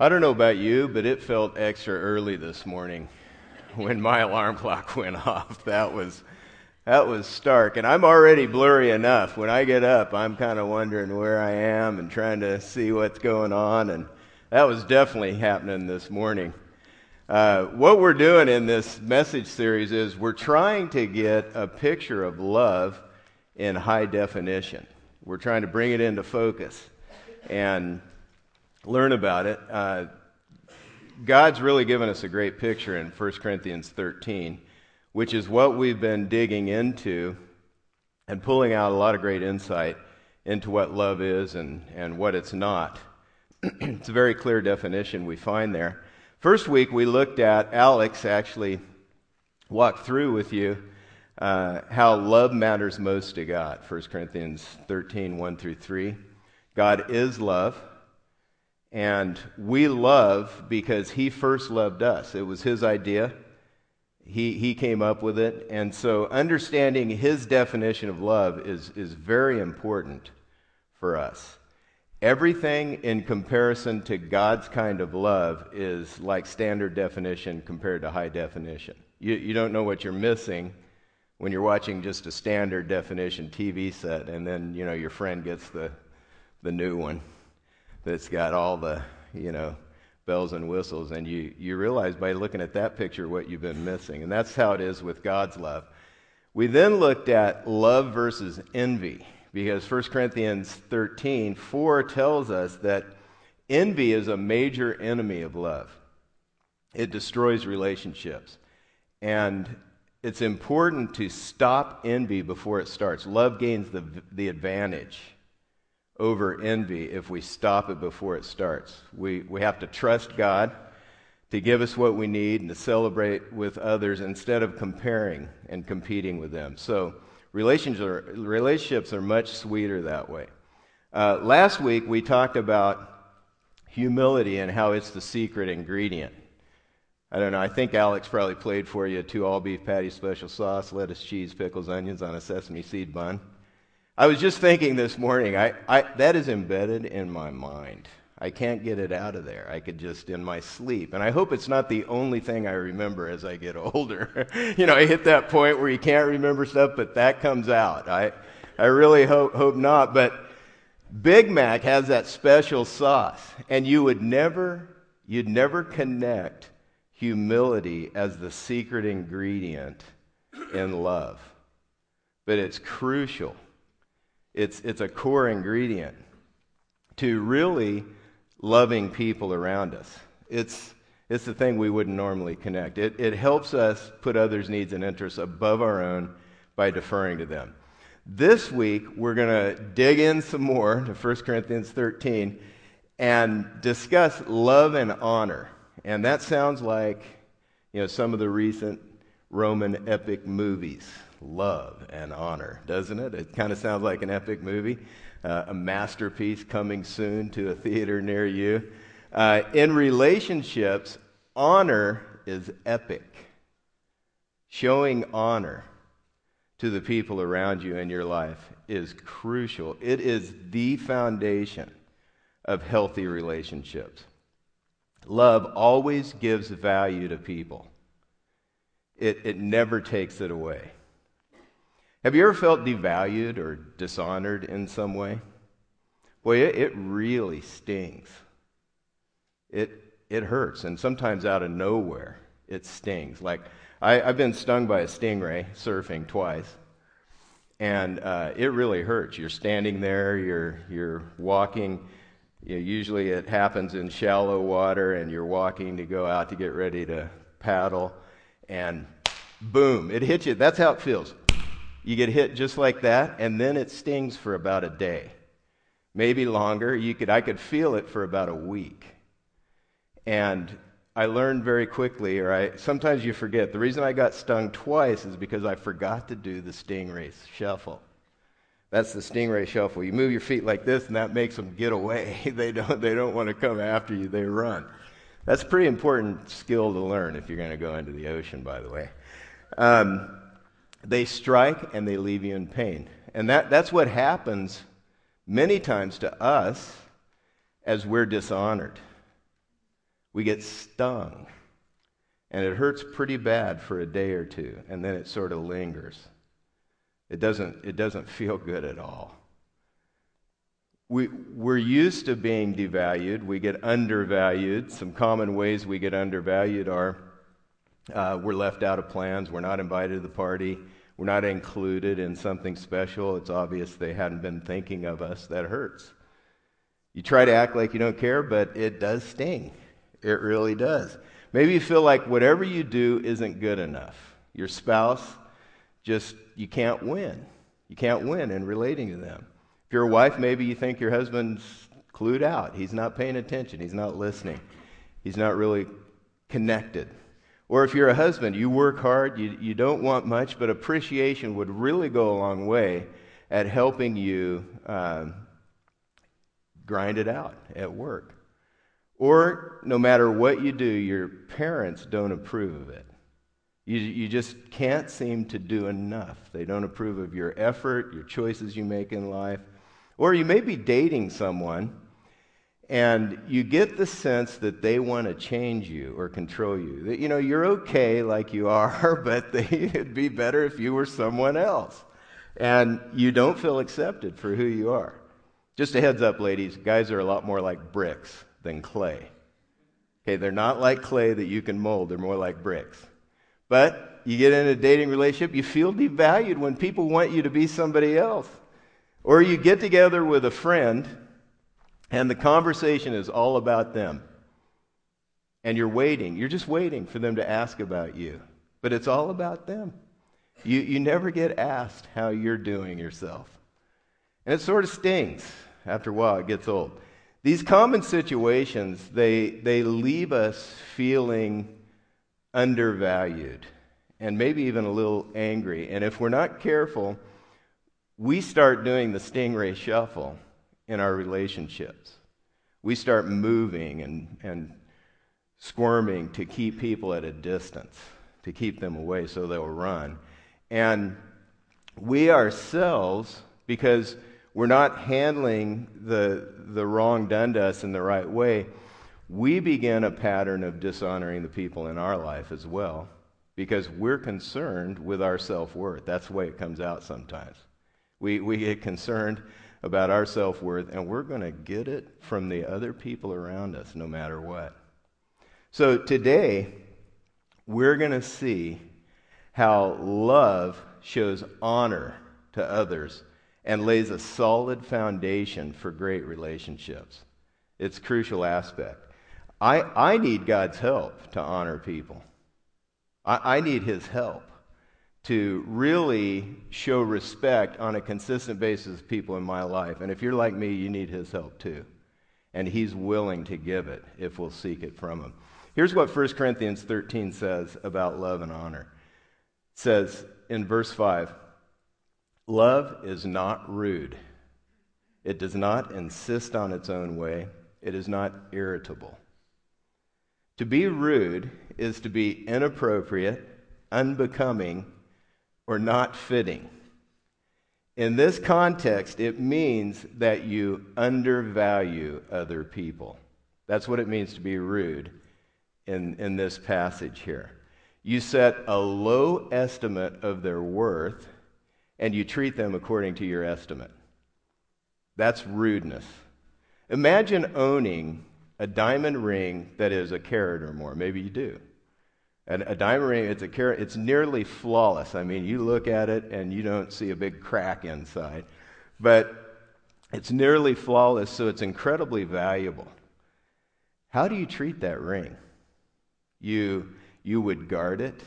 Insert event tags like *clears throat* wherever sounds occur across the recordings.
I don't know about you, but it felt extra early this morning *laughs* when my alarm clock went off. That was that was stark, and I'm already blurry enough. When I get up, I'm kind of wondering where I am and trying to see what's going on, and that was definitely happening this morning. Uh, what we're doing in this message series is we're trying to get a picture of love in high definition. We're trying to bring it into focus, and learn about it. Uh, God's really given us a great picture in 1 Corinthians 13, which is what we've been digging into and pulling out a lot of great insight into what love is and, and what it's not. *clears throat* it's a very clear definition we find there. First week we looked at, Alex actually walked through with you uh, how love matters most to God. 1 Corinthians 13, 1 through 3. God is love. And we love because he first loved us. It was his idea. He, he came up with it. And so understanding his definition of love is, is very important for us. Everything in comparison to God's kind of love is like standard definition compared to high definition. You, you don't know what you're missing when you're watching just a standard definition TV set and then, you know, your friend gets the, the new one that's got all the, you know, bells and whistles. And you, you realize by looking at that picture what you've been missing. And that's how it is with God's love. We then looked at love versus envy because 1 Corinthians 13, 4 tells us that envy is a major enemy of love. It destroys relationships. And it's important to stop envy before it starts. Love gains the, the advantage over envy if we stop it before it starts. We, we have to trust God to give us what we need and to celebrate with others instead of comparing and competing with them. So relationships are, relationships are much sweeter that way. Uh, last week we talked about humility and how it's the secret ingredient. I don't know. I think Alex probably played for you two all beef patty special sauce, lettuce, cheese, pickles, onions on a sesame seed bun. I was just thinking this morning, I, I, that is embedded in my mind. I can't get it out of there. I could just in my sleep. And I hope it's not the only thing I remember as I get *laughs* older. you know, I hit that point where you can't remember stuff, but that comes out. I, I really hope, hope not. But Big Mac has that special sauce. And you would never, you'd never connect humility as the secret ingredient in love. But it's crucial it's, it's a core ingredient to really loving people around us. It's, it's the thing we wouldn't normally connect. It, it helps us put others' needs and interests above our own by deferring to them. This week, we're going to dig in some more to 1 Corinthians 13 and discuss love and honor. And that sounds like, you know, some of the recent Roman epic movies love and honor, doesn't it? It kind of sounds like an epic movie, uh, a masterpiece coming soon to a theater near you. Uh, in relationships, honor is epic. Showing honor to the people around you in your life is crucial. It is the foundation of healthy relationships. Love always gives value to people. It, it never takes it away. Have you ever felt devalued or dishonored in some way? Boy, it, it really stings. It, it hurts, and sometimes out of nowhere, it stings. Like, I, have been stung by a stingray surfing twice, and uh, it really hurts. You're standing there, you're, you're walking. You know, usually it happens in shallow water, and you're walking to go out to get ready to paddle, and boom, it hits you. That's how it feels you get hit just like that, and then it stings for about a day, maybe longer. You could, I could feel it for about a week. And I learned very quickly, or I, sometimes you forget. The reason I got stung twice is because I forgot to do the stingray shuffle. That's the stingray shuffle. You move your feet like this, and that makes them get away. *laughs* they don't, they don't want to come after you, they run. That's a pretty important skill to learn if you're going to go into the ocean, by the way. Um, they strike and they leave you in pain. And that, that's what happens many times to us as we're dishonored. we get stung. And it hurts pretty bad for a day or two, and then it sort of lingers. It doesn't, it doesn't feel good at all. We, we're used to being devalued. We get undervalued. Some common ways we get undervalued are uh, we're left out of plans, we're not invited to the party, we're not included in something special. It's obvious they hadn't been thinking of us. That hurts. You try to act like you don't care, but it does sting. It really does. Maybe you feel like whatever you do isn't good enough. Your spouse just, you can't win. You can't win in relating to them. If you're a wife, maybe you think your husband's clued out. He's not paying attention. He's not listening. He's not really connected. Or if you're a husband, you work hard, you, you don't want much, but appreciation would really go a long way at helping you um, grind it out at work. Or no matter what you do, your parents don't approve of it. You, you just can't seem to do enough. They don't approve of your effort, your choices you make in life. Or you may be dating someone and you get the sense that they want to change you or control you. That, you know, you're okay like you are, *laughs* but it'd be better if you were someone else. And you don't feel accepted for who you are. Just a heads up, ladies, guys are a lot more like bricks than clay. Okay, they're not like clay that you can mold, they're more like bricks. But you get in a dating relationship, you feel devalued when people want you to be somebody else. Or you get together with a friend and the conversation is all about them. And you're waiting. You're just waiting for them to ask about you. But it's all about them. You, you never get asked how you're doing yourself. And it sort of stings. After a while, it gets old. These common situations, they, they leave us feeling undervalued and maybe even a little angry. And if we're not careful, we start doing the stingray shuffle in our relationships. We start moving and, and squirming to keep people at a distance, to keep them away so they'll run. And we ourselves, because we're not handling the, the wrong done to us in the right way, we begin a pattern of dishonoring the people in our life as well because we're concerned with our self worth. That's the way it comes out sometimes. We, we get concerned about our self worth, and we're going to get it from the other people around us no matter what. So today, we're going to see how love shows honor to others and lays a solid foundation for great relationships. It's a crucial aspect. I, I need God's help to honor people. I, I need His help to really show respect on a consistent basis of people in my life. And if you're like me, you need his help too. And he's willing to give it if we'll seek it from him. Here's what 1 Corinthians 13 says about love and honor. It says in verse 5 Love is not rude, it does not insist on its own way, it is not irritable. To be rude is to be inappropriate, unbecoming, or not fitting. In this context, it means that you undervalue other people. That's what it means to be rude in, in this passage here. You set a low estimate of their worth and you treat them according to your estimate. That's rudeness. Imagine owning a diamond ring that is a carat or more. Maybe you do. And a diamond ring, it's, a it's nearly flawless. I mean, you look at it and you don't see a big crack inside. But it's nearly flawless, so it's incredibly valuable. How do you treat that ring? You, you would guard it.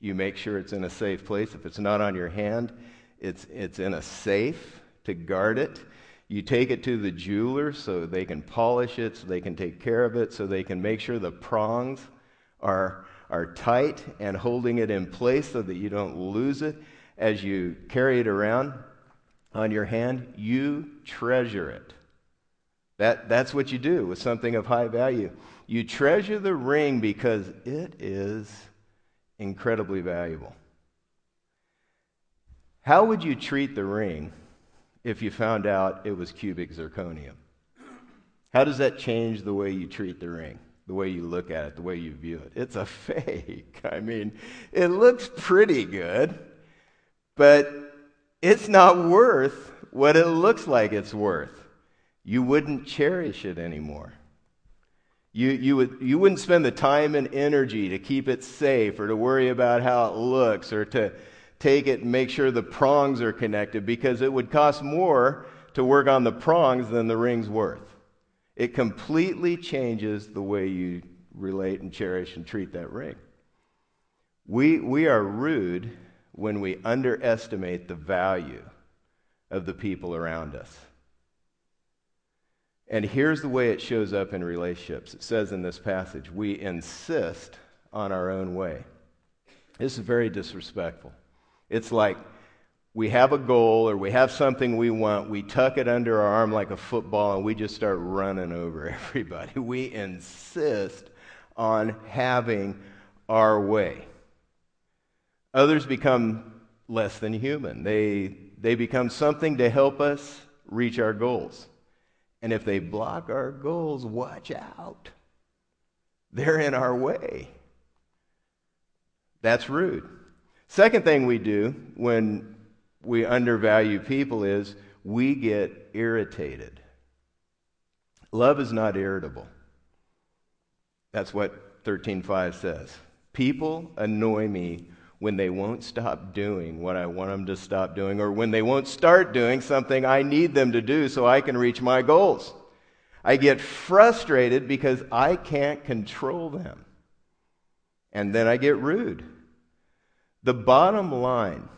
You make sure it's in a safe place. If it's not on your hand, it's, it's in a safe to guard it. You take it to the jeweler so they can polish it, so they can take care of it, so they can make sure the prongs are are tight and holding it in place so that you don't lose it as you carry it around on your hand, you treasure it. That, that's what you do with something of high value. You treasure the ring because it is incredibly valuable. How would you treat the ring if you found out it was cubic zirconium? How does that change the way you treat the ring? The way you look at it, the way you view it. It's a *laughs* fake. I mean, it looks pretty good, but it's not worth what it looks like it's worth. You wouldn't cherish it anymore. You, you, would, you wouldn't spend the time and energy to keep it safe or to worry about how it looks or to take it and make sure the prongs are connected because it would cost more to work on the prongs than the ring's worth. It completely changes the way you relate and cherish and treat that ring. We, we are rude when we underestimate the value of the people around us. And here's the way it shows up in relationships. It says in this passage, we insist on our own way. This is very disrespectful. It's like we have a goal or we have something we want, we tuck it under our arm like a football, and we just start running over *laughs* everybody. We insist on having our way. Others become less than human. They, they become something to help us reach our goals. And if they block our goals, watch out. They're in our way. That's rude. Second thing we do when we undervalue people is we get irritated. Love is not irritable. That's what 13:5 says. People annoy me when they won't stop doing what I want them to stop doing, or when they won't start doing something I need them to do so I can reach my goals. I get frustrated because I can't control them. And then I get rude. The bottom line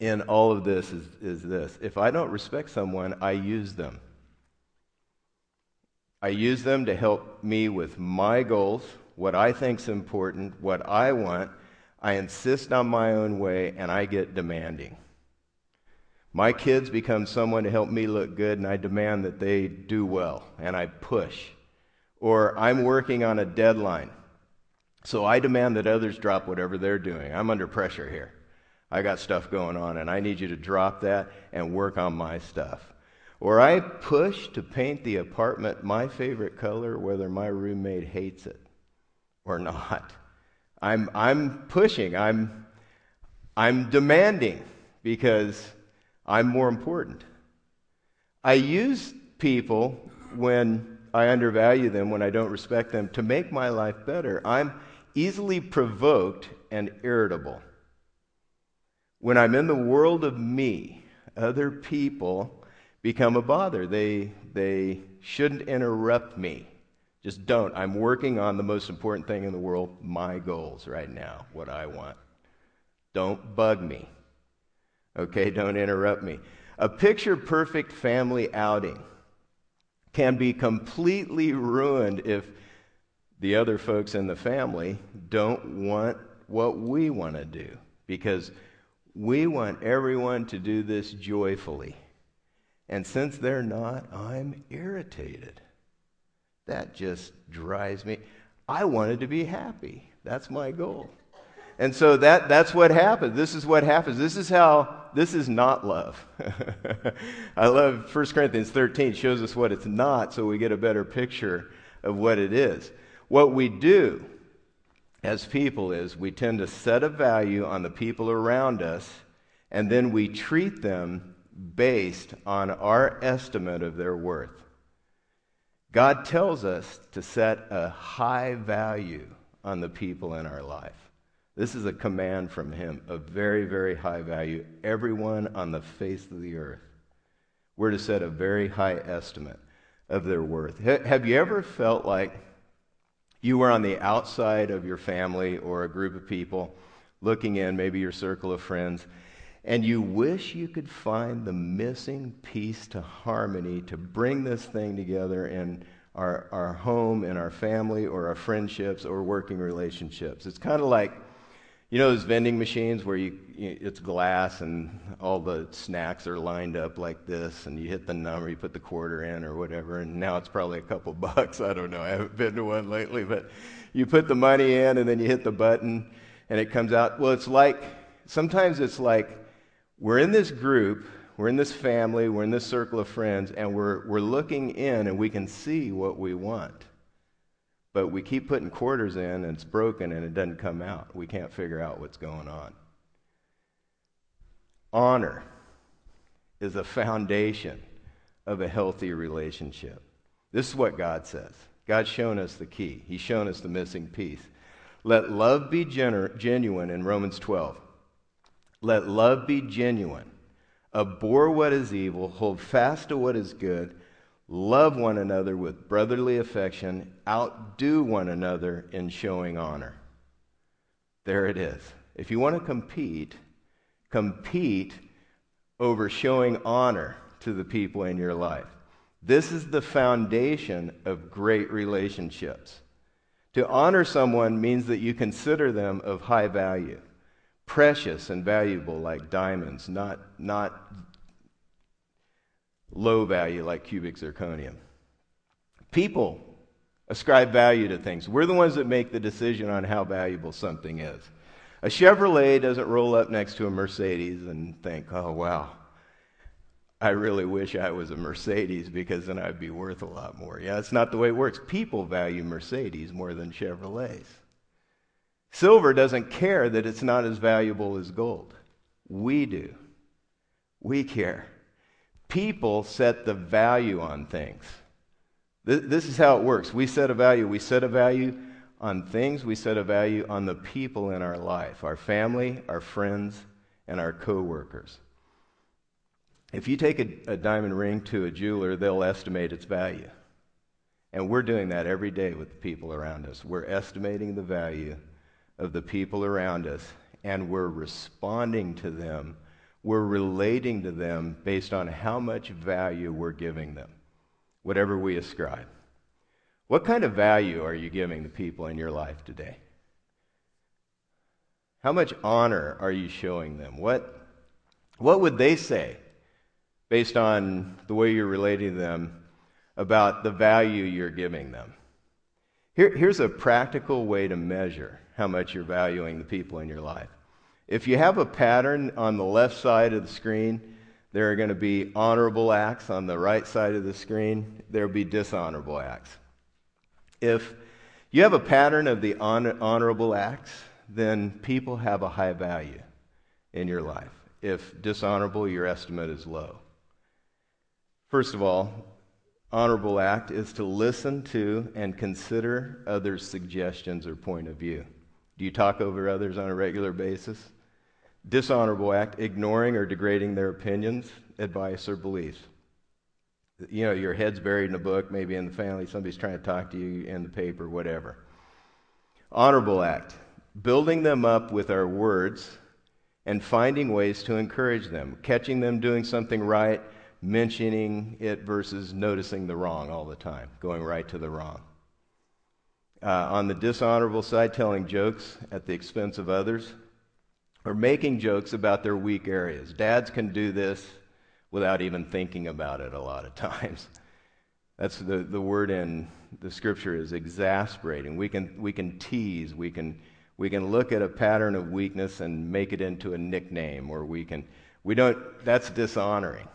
in all of this is, is this if I don't respect someone, I use them. I use them to help me with my goals, what I think's important, what I want, I insist on my own way, and I get demanding. My kids become someone to help me look good, and I demand that they do well, and I push. Or I'm working on a deadline, so I demand that others drop whatever they're doing. I'm under pressure here. I got stuff going on, and I need you to drop that and work on my stuff. Or I push to paint the apartment my favorite color, whether my roommate hates it or not. I'm, I'm pushing, I'm, I'm demanding because I'm more important. I use people when I undervalue them, when I don't respect them, to make my life better. I'm easily provoked and irritable. When I'm in the world of me, other people become a bother. They, they shouldn't interrupt me. Just don't. I'm working on the most important thing in the world, my goals right now, what I want. Don't bug me. Okay, *laughs* don't interrupt me. A picture perfect family outing can be completely ruined if the other folks in the family don't want what we want to do because we want everyone to do this joyfully. And since they're not, I'm irritated. That just drives me. I wanted to be happy. That's my goal. And so that, that's what happens. This is what happens. This is how, this is not love. *laughs* I love 1 Corinthians 13 shows us what it's not so we get a better picture of what it is. What we do as people is we tend to set a value on the people around us and then we treat them based on our estimate of their worth. God tells us to set a high value on the people in our life. This is a command from Him, a very, very high value. Everyone on the face of the earth. We're to set a very high estimate of their worth. Have you ever felt like you were on the outside of your family or a group of people looking in, maybe your circle of friends, and you wish you could find the missing piece to harmony to bring this thing together in our, our home, in our family, or our friendships, or working relationships. It's kind of like, you know, those vending machines where you, you, it's glass and all the snacks are lined up like this, and you hit the number, you put the quarter in or whatever, and now it's probably a couple *laughs* bucks. I don't know. I haven't been to one lately, but you put the money in, and then you hit the button, and it comes out. Well, it's like sometimes it's like we're in this group, we're in this family, we're in this circle of friends, and we're, we're looking in and we can see what we want. But we keep putting quarters in and it's broken and it doesn't come out. We can't figure out what's going on. Honor is a foundation of a healthy relationship. This is what God says. God's shown us the key, He's shown us the missing piece. Let love be genuine in Romans 12. Let love be genuine. Abhor what is evil, hold fast to what is good, love one another with brotherly affection, outdo one another in showing honor. There it is. If you want to compete, compete over showing honor to the people in your life. This is the foundation of great relationships. To honor someone means that you consider them of high value, precious and valuable like diamonds, not, not low value like cubic zirconium. People ascribe value to things. We're the ones that make the decision on how valuable something is. A Chevrolet doesn't roll up next to a Mercedes and think, oh, wow, I really wish I was a Mercedes because then I'd be worth a lot more. Yeah, it's not the way it works. People value Mercedes more than Chevrolets. Silver doesn't care that it's not as valuable as gold. We do. We care. People set the value on things. This is how it works. We set a value. We set a value on things, we set a value on the people in our life our family, our friends, and our coworkers. If you take a, a, diamond ring to a jeweler, they'll estimate its value. And we're doing that every day with the people around us. We're estimating the value of the people around us, and we're responding to them. We're relating to them based on how much value we're giving them, whatever we ascribe. What kind of value are you giving the people in your life today? How much honor are you showing them? What, what would they say based on the way you're relating to them about the value you're giving them? Here, here's a practical way to measure how much you're valuing the people in your life. If you have a pattern on the left side of the screen, there are going to be honorable acts. On the right side of the screen, there will be dishonorable acts. If you have a pattern of the honorable acts, then people have a high value in your life. If dishonorable, your estimate is low. First of all, honorable act is to listen to and consider others' suggestions or point of view. Do you talk over others on a regular basis? Dishonorable act, ignoring or degrading their opinions, advice, or beliefs you know, your head's buried in a book, maybe in the family, somebody's trying to talk to you in the paper, whatever. Honorable act, building them up with our words and finding ways to encourage them, catching them doing something right, mentioning it versus noticing the wrong all the time, going right to the wrong. Uh, on the dishonorable side, telling jokes at the expense of others or making jokes about their weak areas. Dads can do this without even thinking about it a lot of times. That's the, the word in the scripture is exasperating. We can, we can tease, we can, we can look at a pattern of weakness and make it into a nickname, or we can, we don't, that's dishonoring.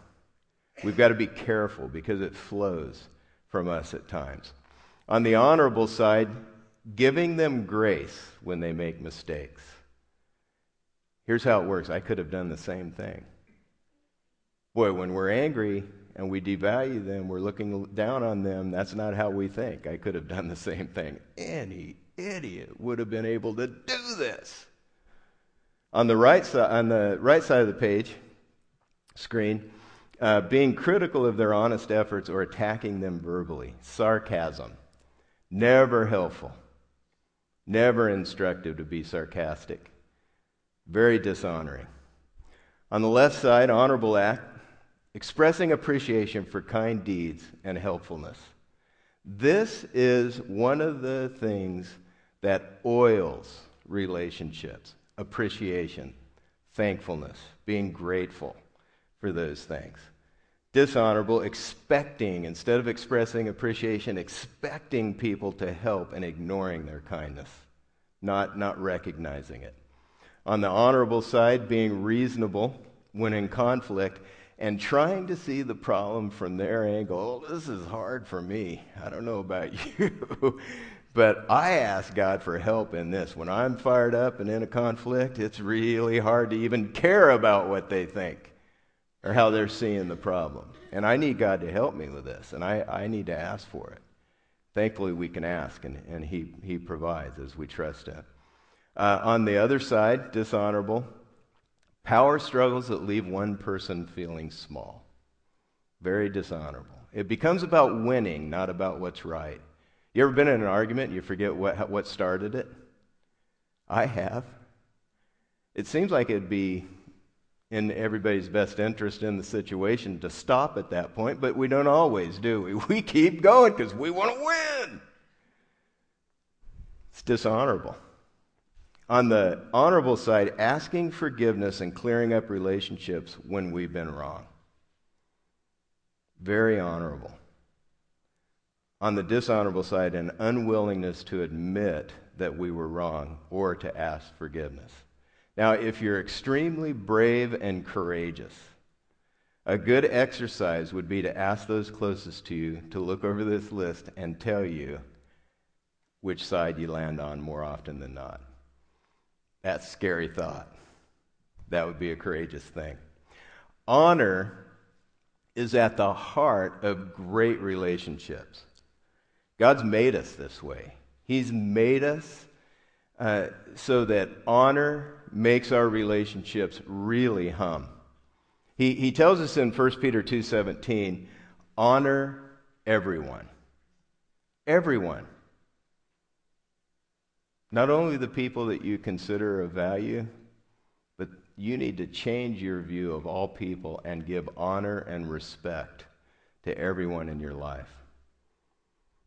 We've got to be careful because it flows from us at times. On the honorable side, giving them grace when they make mistakes. Here's how it works I could have done the same thing. Boy, when we're angry and we devalue them, we're looking down on them. That's not how we think. I could have done the same thing. Any idiot would have been able to do this. On the right side, on the right side of the page screen, uh, being critical of their honest efforts or attacking them verbally, sarcasm, never helpful, never instructive to be sarcastic, very dishonoring. On the left side, honorable act, expressing appreciation for kind deeds and helpfulness. This is one of the things that oils relationships appreciation, thankfulness, being grateful for those things. Dishonorable, expecting, instead of expressing appreciation, expecting people to help and ignoring their kindness, not, not recognizing it. On the honorable side, being reasonable when in conflict and trying to see the problem from their angle. Oh, this is hard for me. I don't know about *laughs* you. But I ask God for help in this. When I'm fired up and in a conflict, it's really hard to even care about what they think or how they're seeing the problem. And I need God to help me with this, and I, I need to ask for it. Thankfully, we can ask, and, and he, he provides as we trust Him. Uh, on the other side, dishonorable, power struggles that leave one person feeling small. Very dishonorable. It becomes about winning, not about what's right. You ever been in an argument and you forget what, what started it? I have. It seems like it'd be in everybody's best interest in the situation to stop at that point, but we don't always, do we? *laughs* We keep going because we want to win. It's dishonorable. On the honorable side, asking forgiveness and clearing up relationships when we've been wrong. Very honorable on the dishonorable side, an unwillingness to admit that we were wrong or to ask forgiveness. Now, if you're extremely brave and courageous, a good exercise would be to ask those closest to you to look over this list and tell you which side you land on more often than not. That's scary thought. That would be a courageous thing. Honor is at the heart of great relationships. God's made us this way. He's made us uh, so that honor makes our relationships really hum. He, he tells us in 1 Peter 2.17, honor everyone. Everyone. Not only the people that you consider of value, but you need to change your view of all people and give honor and respect to everyone in your life.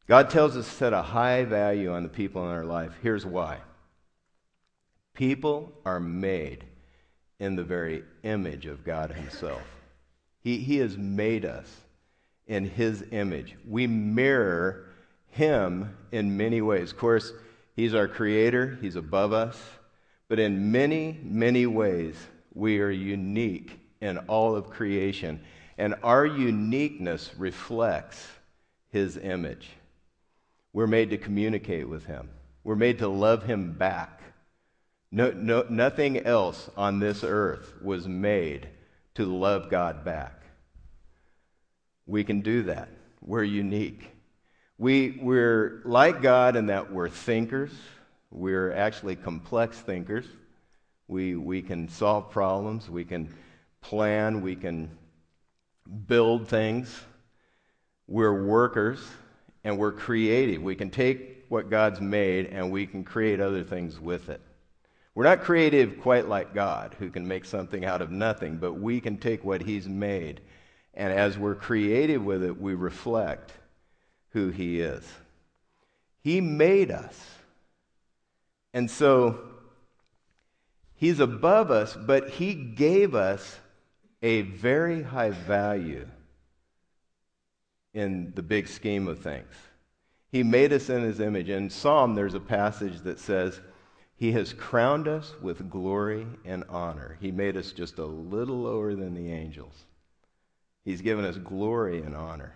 God tells us to set a high value on the people in our life. Here's why people are made in the very image of God Himself. He, he has made us in His image. We mirror Him in many ways. Of course, He's our Creator, He's above us, but in many, many ways, we are unique in all of creation, and our uniqueness reflects His image. We're made to communicate with Him, we're made to love Him back. No, no, nothing else on this earth was made to love God back. We can do that. We're unique. We, we're like God in that we're thinkers. We're actually complex thinkers. We, we can solve problems. We can plan. We can build things. We're workers and we're creative. We can take what God's made and we can create other things with it. We're not creative quite like God, who can make something out of nothing, but we can take what He's made, and as we're creative with it, we reflect who He is. He made us. And so He's above us, but He gave us a very high value in the big scheme of things. He made us in his image. In Psalm, there's a passage that says, He has crowned us with glory and honor. He made us just a little lower than the angels. He's given us glory and honor.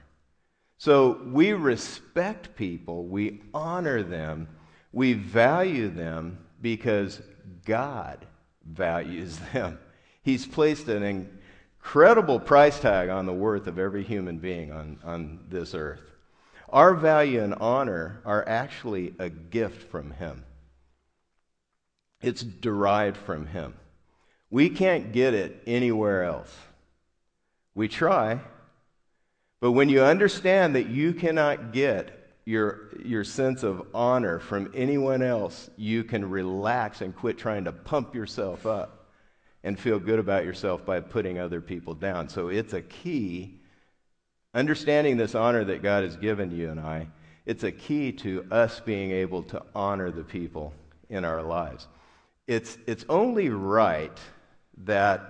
So we respect people, we honor them, we value them because God values *laughs* them. He's placed an incredible price tag on the worth of every human being on, on this earth. Our value and honor are actually a gift from Him, it's derived from Him. We can't get it anywhere else. We try, but when you understand that you cannot get your, your sense of honor from anyone else, you can relax and quit trying to pump yourself up and feel good about yourself by putting other people down. So it's a key. Understanding this honor that God has given you and I, it's a key to us being able to honor the people in our lives. It's, it's only right that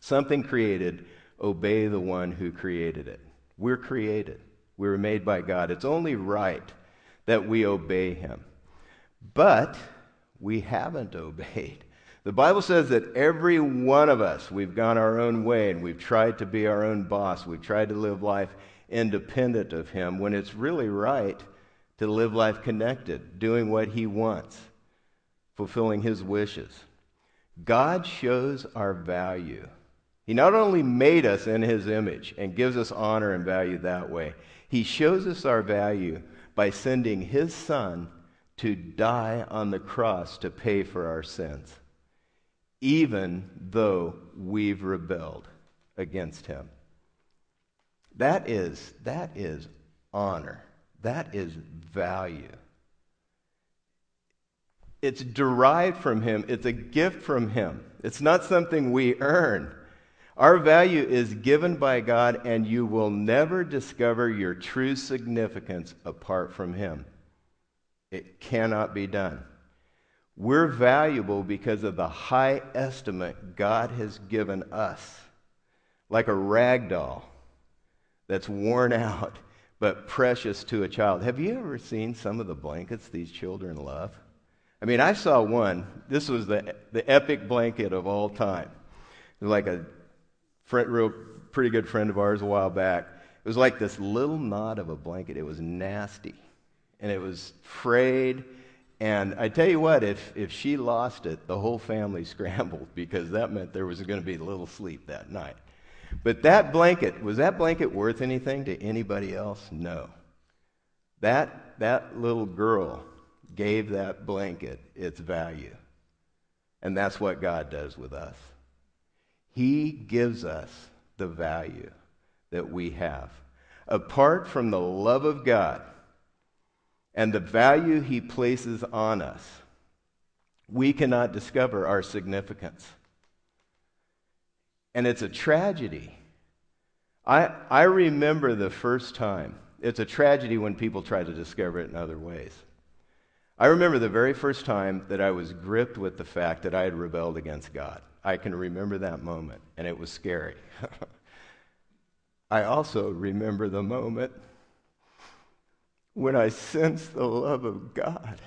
something created obey the one who created it. We're created, we were made by God. It's only right that we obey him. But we haven't *laughs* obeyed. The Bible says that every one of us, we've gone our own way and we've tried to be our own boss. We've tried to live life independent of Him when it's really right to live life connected, doing what He wants, fulfilling His wishes. God shows our value. He not only made us in His image and gives us honor and value that way, He shows us our value by sending His Son to die on the cross to pay for our sins, even though we've rebelled against Him. That is, that is honor. That is value. It's derived from Him, it's a gift from Him. It's not something we earn. Our value is given by God, and you will never discover your true significance apart from Him. It cannot be done. We're valuable because of the high estimate God has given us, like a rag doll that's worn out *laughs* but precious to a child. Have you ever seen some of the blankets these children love? I mean, I saw one. This was the, the epic blanket of all time. Like a friend, real pretty good friend of ours a while back. It was like this little knot of a blanket. It was nasty, and it was frayed. And I tell you what, if, if she lost it, the whole family *laughs* scrambled because that meant there was going to be little sleep that night. But that blanket, was that blanket worth anything to anybody else? No. That, that little girl gave that blanket its value. And that's what God does with us. He gives us the value that we have. Apart from the love of God and the value He places on us, we cannot discover our significance. And it's a tragedy. I, I remember the first time. It's a tragedy when people try to discover it in other ways. I remember the very first time that I was gripped with the fact that I had rebelled against God. I can remember that moment, and it was scary. *laughs* I also remember the moment when I sensed the love of God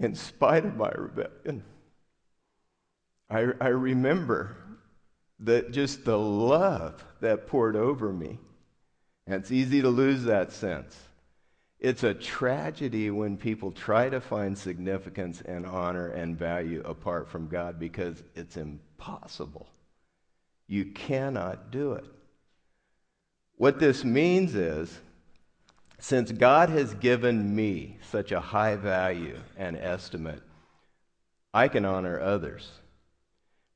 in spite of my rebellion. I, I remember that just the love that poured over me. And it's easy to lose that sense. It's a tragedy when people try to find significance and honor and value apart from God because it's impossible. You cannot do it. What this means is, since God has given me such a high value and estimate, I can honor others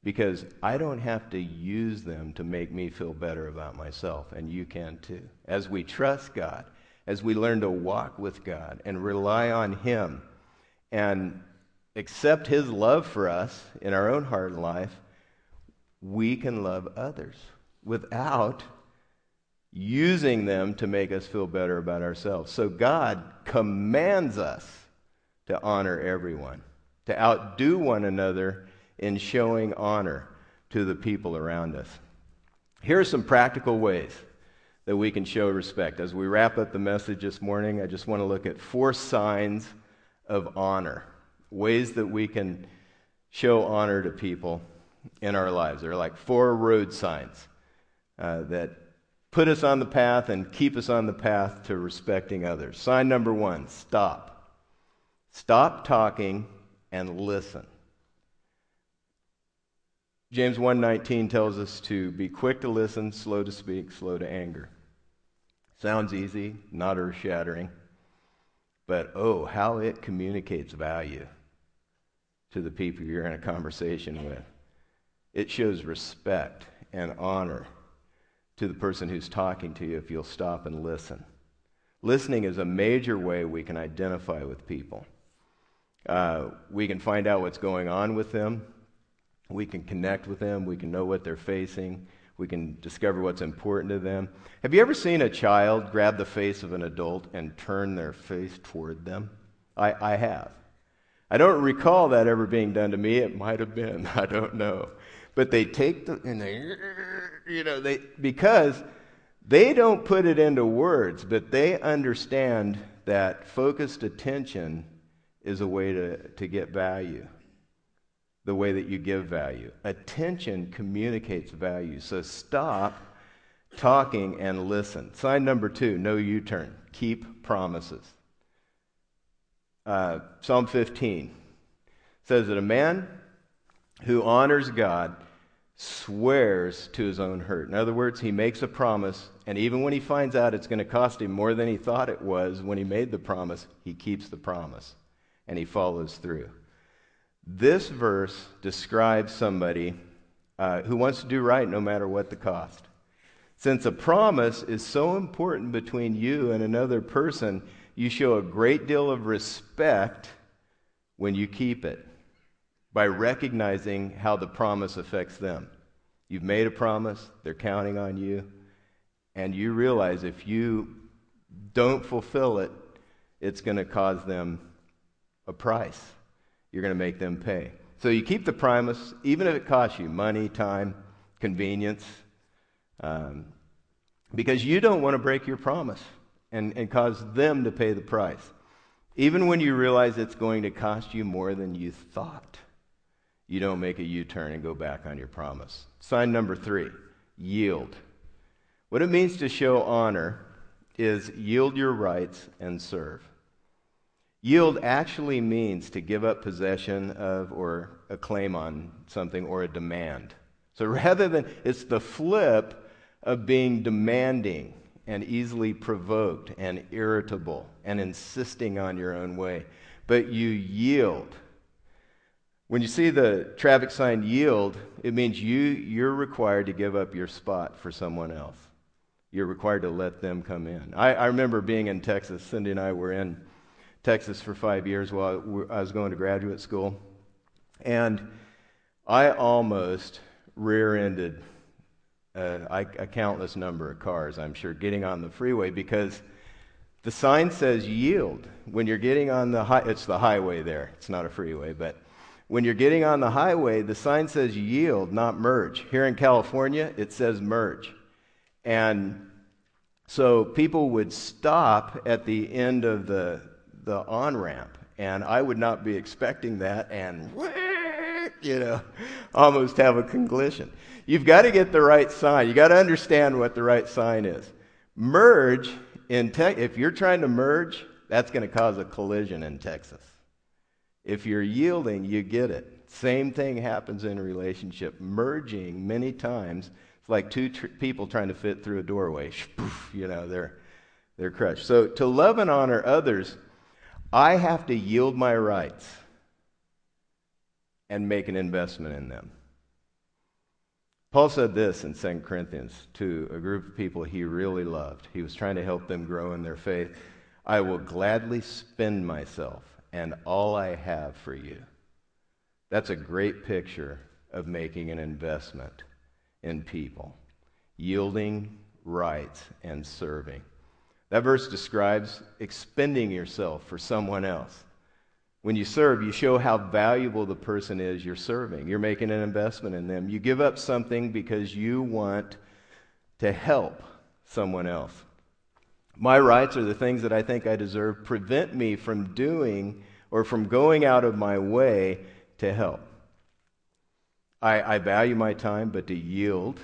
because I don't have to use them to make me feel better about myself, and you can too. As we trust God, as we learn to walk with God and rely on Him and accept His love for us in our own heart and life, we can love others without using them to make us feel better about ourselves. So God commands us to honor everyone, to outdo one another in showing honor to the people around us. Here are some practical ways that we can show respect. As we wrap up the message this morning, I just want to look at four signs of honor, ways that we can show honor to people in our lives. They're like four road signs uh, that put us on the path and keep us on the path to respecting others. Sign number one stop. Stop talking and listen. James 1:19 tells us to be quick to listen, slow to speak, slow to anger. Sounds easy, not earth-shattering, but oh, how it communicates value to the people you're in a conversation with. It shows respect and honor to the person who's talking to you if you'll stop and listen. Listening is a major way we can identify with people. Uh, we can find out what's going on with them we can connect with them. We can know what they're facing. We can discover what's important to them. Have you ever seen a child grab the face of an adult and turn their face toward them? I, I have. I don't recall that ever being done to me. It might have been. *laughs* I don't know. But they take the, and they, you know, they, because they don't put it into words, but they understand that focused attention is a way to, to get value the way that you give value. Attention communicates value. So stop talking and listen. Sign number two no U turn. Keep promises. uh, Psalm 15 says that a man who honors God swears to his own hurt. In other words, he makes a promise, and even when he finds out it's going to cost him more than he thought it was when he made the promise, he keeps the promise and he follows through. This verse describes somebody uh, who wants to do right no matter what the cost. Since a promise is so important between you and another person, you show a great deal of respect when you keep it by recognizing how the promise affects them. You've made a promise, they're counting on you, and you realize if you don't fulfill it, it's going to cause them a price. You're going to make them pay. So you keep the promise, even if it costs you money, time, convenience, um, because you don't want to break your promise and, and cause them to pay the price. Even when you realize it's going to cost you more than you thought, you don't make a U turn and go back on your promise. Sign number three yield. What it means to show honor is yield your rights and serve. Yield actually means to give up possession of or a claim on something or a demand. So rather than, it's the flip of being demanding and easily provoked and irritable and insisting on your own way. But you yield. When you see the traffic sign yield, it means you, you're required to give up your spot for someone else. You're required to let them come in. I, I remember being in Texas. Cindy and I were in Texas for five years while I was going to graduate school. And I almost rear ended a, a countless number of cars, I'm sure, getting on the freeway because the sign says yield. When you're getting on the high, it's the highway there, it's not a freeway, but when you're getting on the highway, the sign says yield, not merge. Here in California, it says merge. And so people would stop at the end of the, the on ramp, and I would not be expecting that, and you know, almost have a collision. You've got to get the right sign. You've got to understand what the right sign is. Merge in te- if you're trying to merge, that's going to cause a collision in Texas. If you're yielding, you get it. Same thing happens in a relationship. Merging many times, it's like two tr- people trying to fit through a doorway. *laughs* You know, they're they're crushed. So to love and honor others, I have to yield my rights and make an investment in them. Paul said this in 2 Corinthians to a group of people he really loved. He was trying to help them grow in their faith. I will gladly spend myself and all I have for you. That's a great picture of making an investment in people, yielding rights and serving. That verse describes expending yourself for someone else. When you serve, you show how valuable the person is you're serving. You're making an investment in them. You give up something because you want to help someone else. My rights are the things that I think I deserve prevent me from doing or from going out of my way to help. I, I value my time, but to yield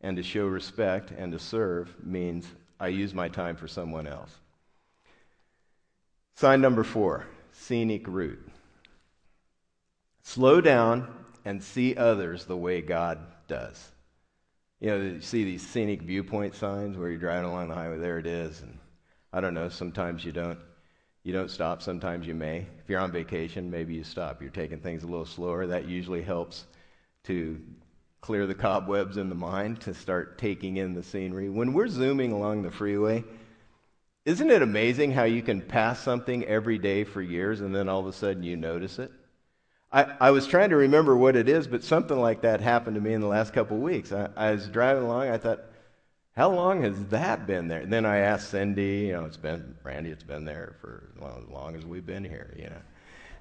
and to show respect and to serve means I use my time for someone else. Sign number four scenic route. Slow down and see others the way God does. You know, you see these scenic viewpoint signs where you're driving along the highway, there it is. And I don't know, sometimes you don't you don't stop, sometimes you may. If you're on vacation, maybe you stop. You're taking things a little slower. That usually helps to clear the cobwebs in the mind to start taking in the scenery. When we're zooming along the freeway, isn't it amazing how you can pass something every day for years and then all of a sudden you notice it? I, I was trying to remember what it is, but something like that happened to me in the last couple of weeks. I, I was driving along, I thought, how long has that been there? And then I asked Cindy, you know, it's been, Randy, it's been there for as long as we've been here, you know.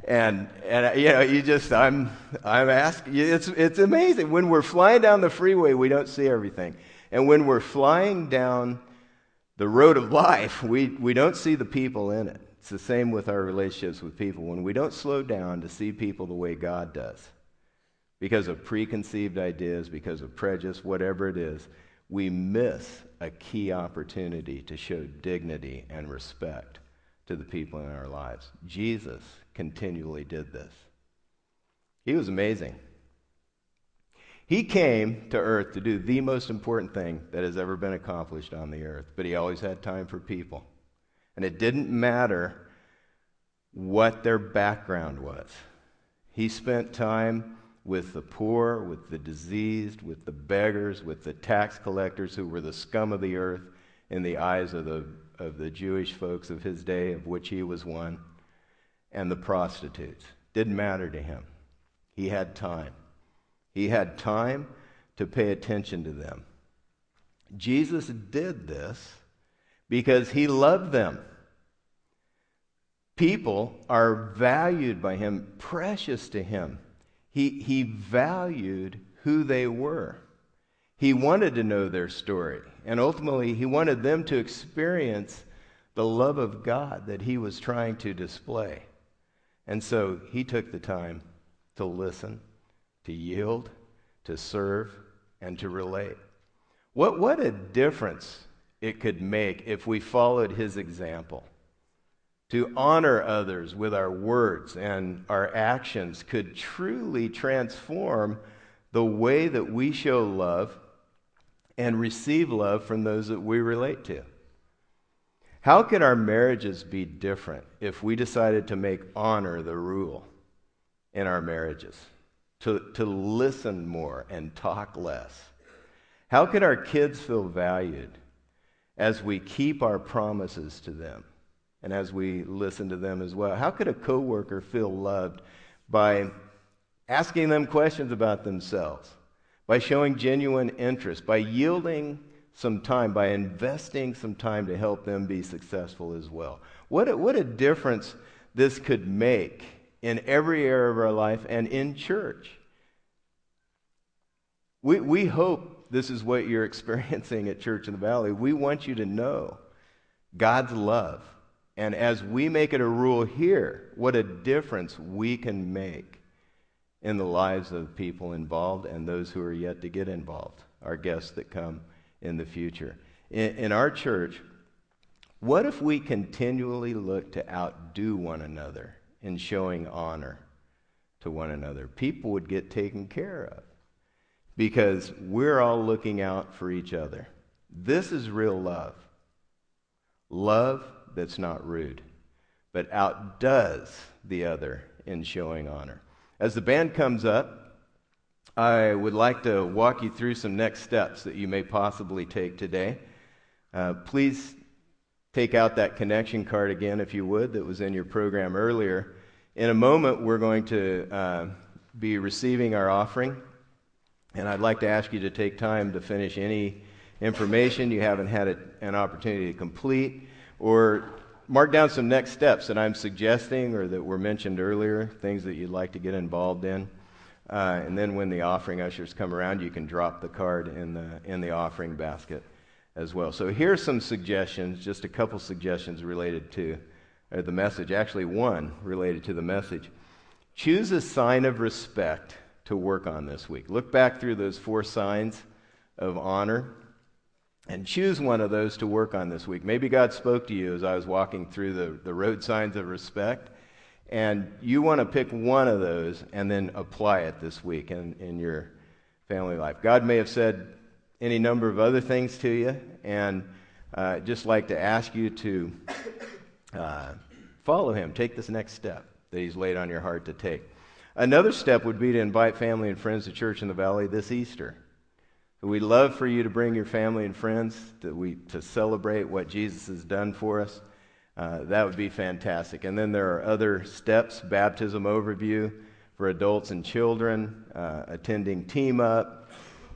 And, and you know, you just, I'm, I'm asking, it's, it's amazing. When we're flying down the freeway, we don't see everything. And when we're flying down the road of life, we, we don't see the people in it. It's the same with our relationships with people. When we don't slow down to see people the way God does, because of preconceived ideas, because of prejudice, whatever it is, we miss a key opportunity to show dignity and respect to the people in our lives. Jesus continually did this. He was amazing. He came to earth to do the most important thing that has ever been accomplished on the earth, but he always had time for people. And it didn't matter what their background was. He spent time with the poor, with the diseased, with the beggars, with the tax collectors who were the scum of the earth in the eyes of the, of the Jewish folks of his day, of which he was one, and the prostitutes. Didn't matter to him. He had time. He had time to pay attention to them. Jesus did this because he loved them. People are valued by him, precious to him. He, he valued who they were. He wanted to know their story. And ultimately, he wanted them to experience the love of God that he was trying to display. And so he took the time to listen, to yield, to serve, and to relate. What, what a difference it could make if we followed his example. To honor others with our words and our actions could truly transform the way that we show love and receive love from those that we relate to. How could our marriages be different if we decided to make honor the rule in our marriages? To, to listen more and talk less? How could our kids feel valued as we keep our promises to them? and as we listen to them as well. How could a coworker feel loved by asking them questions about themselves, by showing genuine interest, by yielding some time, by investing some time to help them be successful as well? What a, what a difference this could make in every area of our life and in church. We, we hope this is what you're *laughs* experiencing at Church in the Valley. We want you to know God's love and as we make it a rule here, what a difference we can make in the lives of people involved and those who are yet to get involved, our guests that come in the future. In, in our church, what if we continually look to outdo one another in showing honor to one another? People would get taken care of because we're all looking out for each other. This is real love. Love that's not rude, but outdoes the other in showing honor. As the band comes up, I would like to walk you through some next steps that you may possibly take today. Uh, please take out that connection card again, if you would, that was in your program earlier. In a moment, we're going to uh, be receiving our offering, and I'd like to ask you to take time to finish any information you haven't had an opportunity to complete or mark down some next steps that I'm suggesting or that were mentioned earlier, things that you'd like to get involved in. Uh, and then when the offering ushers come around, you can drop the card in the, in the offering basket as well. So here's some suggestions, just a couple suggestions related to uh, the message. Actually, one related to the message. Choose a sign of respect to work on this week. Look back through those four signs of honor and choose one of those to work on this week. Maybe God spoke to you as I was walking through the, the road signs of respect, and you want to pick one of those and then apply it this week in, in your family life. God may have said any number of other things to you, and uh, just like to ask you to uh, follow Him, take this next step that He's laid on your heart to take. Another step would be to invite family and friends to church in the valley this Easter. We'd love for you to bring your family and friends to, we, to celebrate what Jesus has done for us. Uh, that would be fantastic. And then there are other steps baptism overview for adults and children, uh, attending Team Up,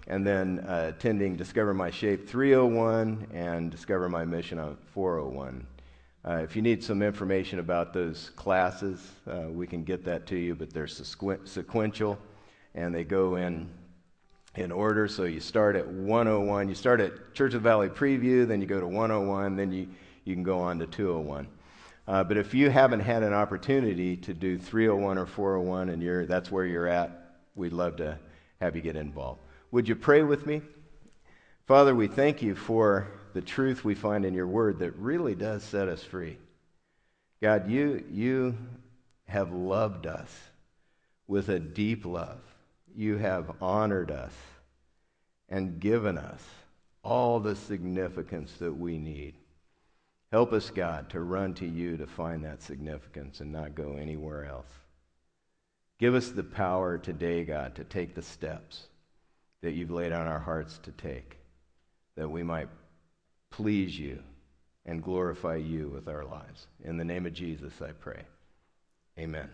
and then uh, attending Discover My Shape 301 and Discover My Mission on 401. Uh, if you need some information about those classes, uh, we can get that to you, but they're sequential and they go in in order. So you start at 101. You start at Church of the Valley Preview, then you go to 101, then you, you can go on to 201. Uh, but if you haven't had an opportunity to do 301 or 401 and you're, that's where you're at, we'd love to have you get involved. Would you pray with me? Father, we thank you for the truth we find in your word that really does set us free. God, you, you have loved us with a deep love. You have honored us and given us all the significance that we need. Help us, God, to run to you to find that significance and not go anywhere else. Give us the power today, God, to take the steps that you've laid on our hearts to take, that we might please you and glorify you with our lives. In the name of Jesus, I pray. Amen.